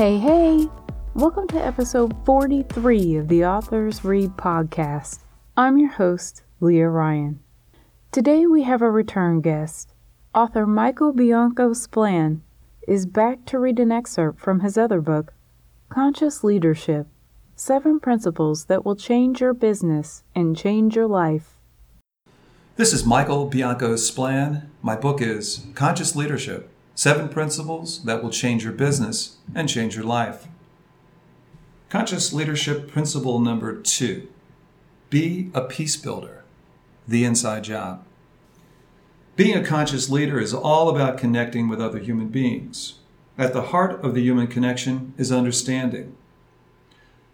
Hey, hey! Welcome to episode 43 of the Authors Read podcast. I'm your host, Leah Ryan. Today we have a return guest. Author Michael Bianco Splann is back to read an excerpt from his other book, Conscious Leadership Seven Principles That Will Change Your Business and Change Your Life. This is Michael Bianco Splann. My book is Conscious Leadership Seven Principles That Will Change Your Business and Change Your Life. Conscious Leadership Principle number two Be a Peace Builder. The Inside Job. Being a conscious leader is all about connecting with other human beings. At the heart of the human connection is understanding.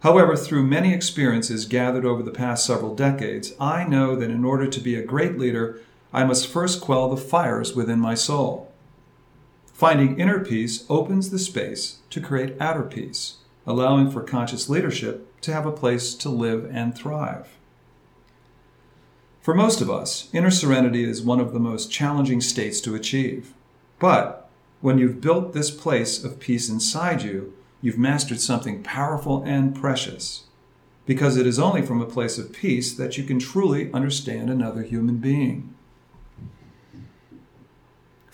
However, through many experiences gathered over the past several decades, I know that in order to be a great leader, I must first quell the fires within my soul. Finding inner peace opens the space to create outer peace, allowing for conscious leadership to have a place to live and thrive. For most of us, inner serenity is one of the most challenging states to achieve. But when you've built this place of peace inside you, you've mastered something powerful and precious. Because it is only from a place of peace that you can truly understand another human being.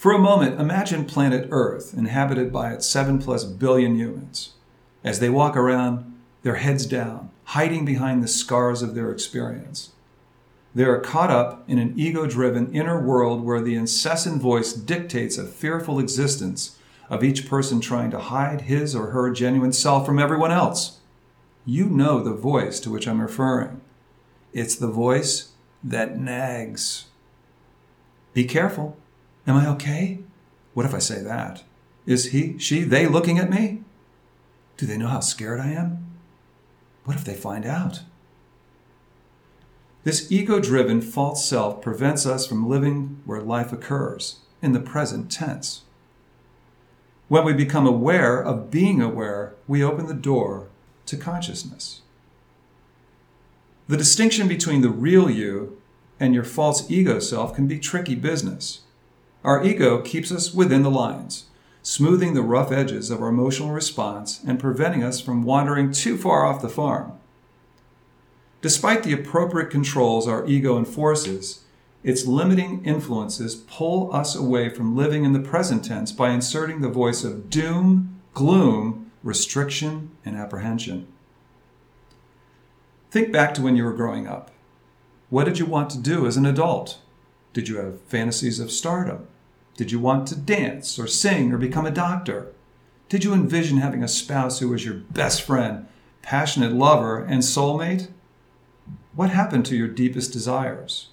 For a moment, imagine planet Earth inhabited by its 7 plus billion humans. As they walk around, their heads down, hiding behind the scars of their experience. They are caught up in an ego driven inner world where the incessant voice dictates a fearful existence of each person trying to hide his or her genuine self from everyone else. You know the voice to which I'm referring. It's the voice that nags. Be careful. Am I okay? What if I say that? Is he, she, they looking at me? Do they know how scared I am? What if they find out? This ego driven false self prevents us from living where life occurs, in the present tense. When we become aware of being aware, we open the door to consciousness. The distinction between the real you and your false ego self can be tricky business. Our ego keeps us within the lines, smoothing the rough edges of our emotional response and preventing us from wandering too far off the farm. Despite the appropriate controls our ego enforces, its limiting influences pull us away from living in the present tense by inserting the voice of doom, gloom, restriction, and apprehension. Think back to when you were growing up. What did you want to do as an adult? Did you have fantasies of stardom? Did you want to dance or sing or become a doctor? Did you envision having a spouse who was your best friend, passionate lover, and soulmate? What happened to your deepest desires?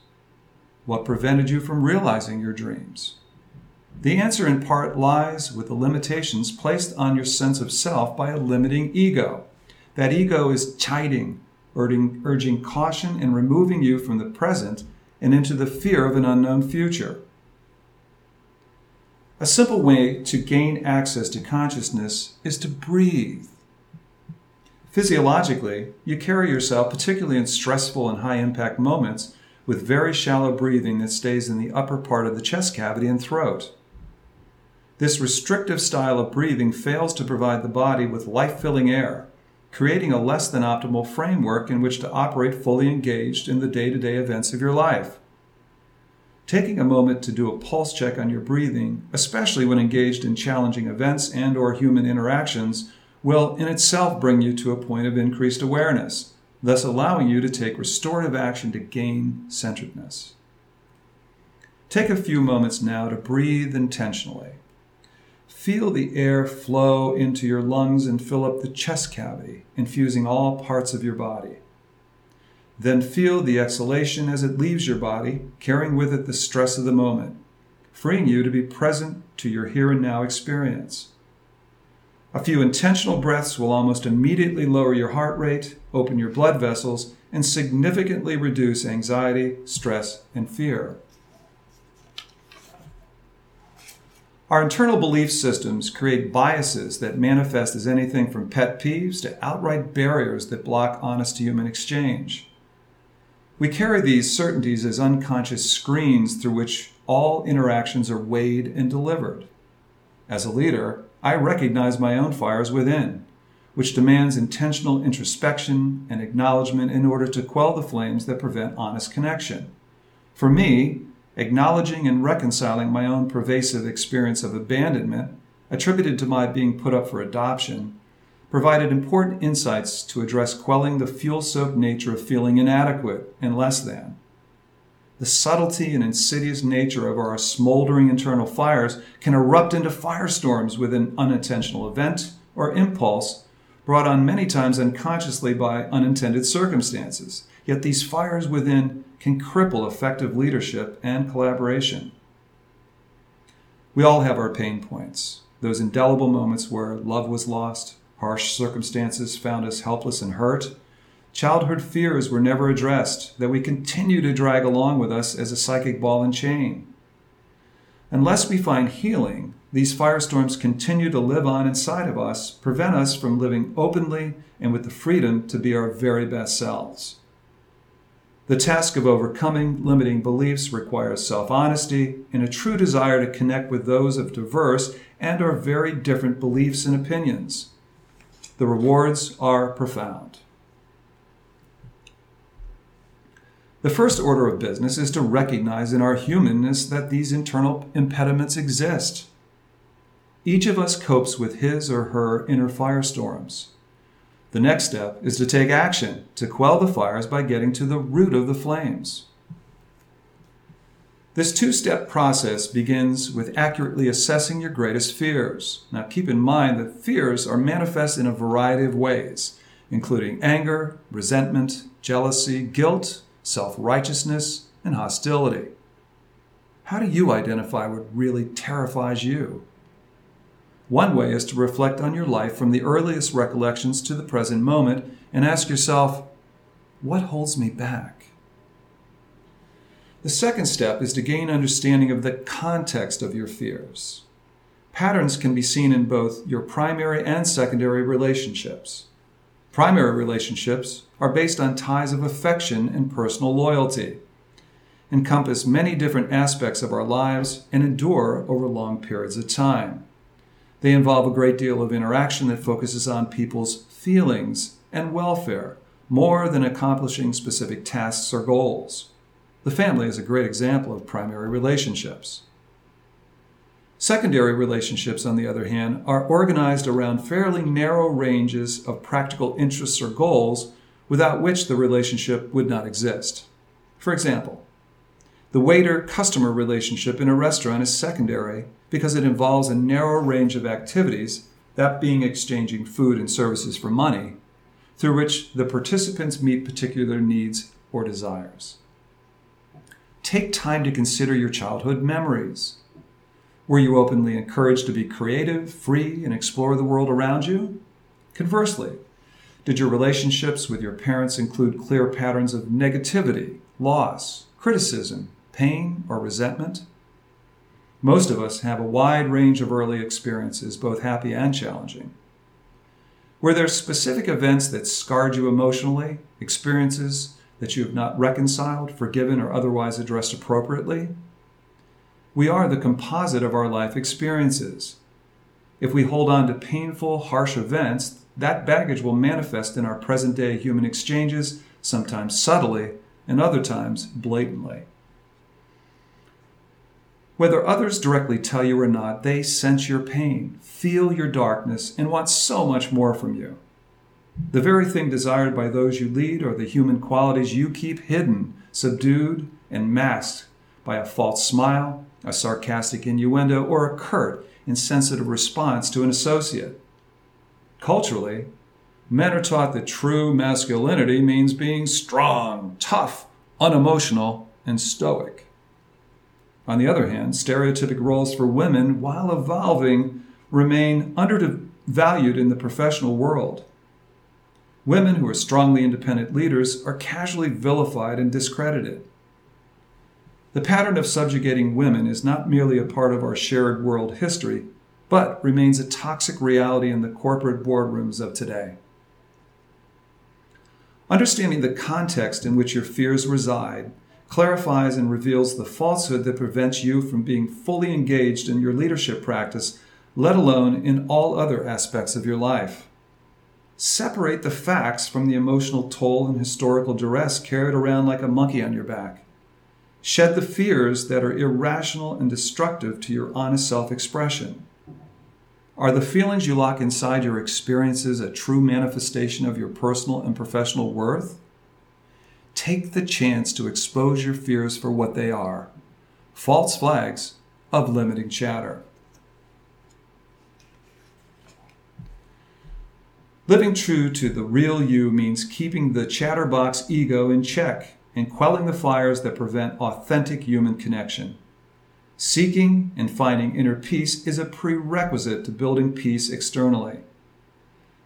What prevented you from realizing your dreams? The answer in part lies with the limitations placed on your sense of self by a limiting ego. That ego is chiding, urging, caution and removing you from the present and into the fear of an unknown future. A simple way to gain access to consciousness is to breathe. Physiologically, you carry yourself, particularly in stressful and high impact moments, with very shallow breathing that stays in the upper part of the chest cavity and throat. This restrictive style of breathing fails to provide the body with life filling air, creating a less than optimal framework in which to operate fully engaged in the day to day events of your life. Taking a moment to do a pulse check on your breathing, especially when engaged in challenging events and or human interactions, will in itself bring you to a point of increased awareness thus allowing you to take restorative action to gain centeredness. Take a few moments now to breathe intentionally. Feel the air flow into your lungs and fill up the chest cavity, infusing all parts of your body. Then feel the exhalation as it leaves your body, carrying with it the stress of the moment, freeing you to be present to your here and now experience. A few intentional breaths will almost immediately lower your heart rate, open your blood vessels, and significantly reduce anxiety, stress, and fear. Our internal belief systems create biases that manifest as anything from pet peeves to outright barriers that block honest human exchange. We carry these certainties as unconscious screens through which all interactions are weighed and delivered. As a leader, I recognize my own fires within, which demands intentional introspection and acknowledgement in order to quell the flames that prevent honest connection. For me, acknowledging and reconciling my own pervasive experience of abandonment, attributed to my being put up for adoption, provided important insights to address quelling the fuel soaked nature of feeling inadequate and less than. The subtlety and insidious nature of our smoldering internal fires can erupt into firestorms with an unintentional event or impulse brought on many times unconsciously by unintended circumstances. Yet these fires within can cripple effective leadership and collaboration. We all have our pain points, those indelible moments where love was lost, harsh circumstances found us helpless and hurt, childhood fears were never addressed that we continue to drag along with us as a psychic ball and chain. Unless we find healing, these firestorms continue to live on inside of us, prevent us from living openly and with the freedom to be our very best selves. The task of overcoming limiting beliefs requires self honesty and a true desire to connect with those of diverse and or very different beliefs and opinions. The rewards are profound. The first order of business is to recognize in our humanness that these internal impediments exist. Each of us copes with his or her inner firestorms. The next step is to take action to quell the fires by getting to the root of the flames. This two step process begins with accurately assessing your greatest fears. Now, keep in mind that fears are manifest in a variety of ways, including anger, resentment, jealousy, guilt, self righteousness, and hostility. How do you identify what really terrifies you? One way is to reflect on your life from the earliest recollections to the present moment and ask yourself, what holds me back? The second step is to gain understanding of the context of your fears. Patterns can be seen in both your primary and secondary relationships. Primary relationships are based on ties of affection and personal loyalty, encompass many different aspects of our lives, and endure over long periods of time. They involve a great deal of interaction that focuses on people's feelings and welfare more than accomplishing specific tasks or goals. The family is a great example of primary relationships. Secondary relationships, on the other hand, are organized around fairly narrow ranges of practical interests or goals without which the relationship would not exist. For example, the waiter customer relationship in a restaurant is secondary because it involves a narrow range of activities, that being exchanging food and services for money, through which the participants meet particular needs or desires. Take time to consider your childhood memories. Were you openly encouraged to be creative, free, and explore the world around you? Conversely, did your relationships with your parents include clear patterns of negativity, loss, criticism, pain, or resentment? Most of us have a wide range of early experiences, both happy and challenging. Were there specific events that scarred you emotionally, experiences that you have not reconciled, forgiven, or otherwise addressed appropriately? We are the composite of our life experiences. If we hold on to painful, harsh events, that baggage will manifest in our present day human exchanges, sometimes subtly, and other times blatantly. Whether others directly tell you or not, they sense your pain, feel your darkness, and want so much more from you. The very thing desired by those you lead are the human qualities you keep hidden, subdued, and masked by a false smile, a sarcastic innuendo, or a curt, insensitive response to an associate. Culturally, men are taught that true masculinity means being strong, tough, unemotional, and stoic. On the other hand, stereotypic roles for women, while evolving, remain undervalued in the professional world. Women who are strongly independent leaders are casually vilified and discredited. The pattern of subjugating women is not merely a part of our shared world history, but remains a toxic reality in the corporate boardrooms of today. Understanding the context in which your fears reside clarifies and reveals the falsehood that prevents you from being fully engaged in your leadership practice, let alone in all other aspects of your life. Separate the facts from the emotional toll and historical duress carried around like a monkey on your back. Shed the fears that are irrational and destructive to your honest self expression. Are the feelings you lock inside your experiences a true manifestation of your personal and professional worth? Take the chance to expose your fears for what they are false flags of limiting chatter. Living true to the real you means keeping the chatterbox ego in check and quelling the fires that prevent authentic human connection. Seeking and finding inner peace is a prerequisite to building peace externally.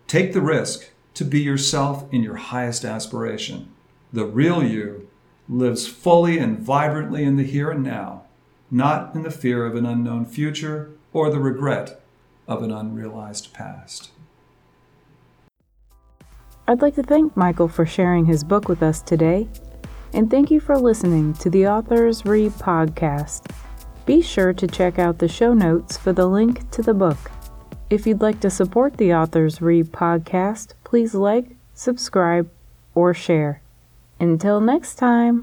Take the risk to be yourself in your highest aspiration. The real you lives fully and vibrantly in the here and now, not in the fear of an unknown future or the regret of an unrealized past. I'd like to thank Michael for sharing his book with us today, and thank you for listening to the Authors Read podcast. Be sure to check out the show notes for the link to the book. If you'd like to support the Authors Read podcast, please like, subscribe, or share. Until next time.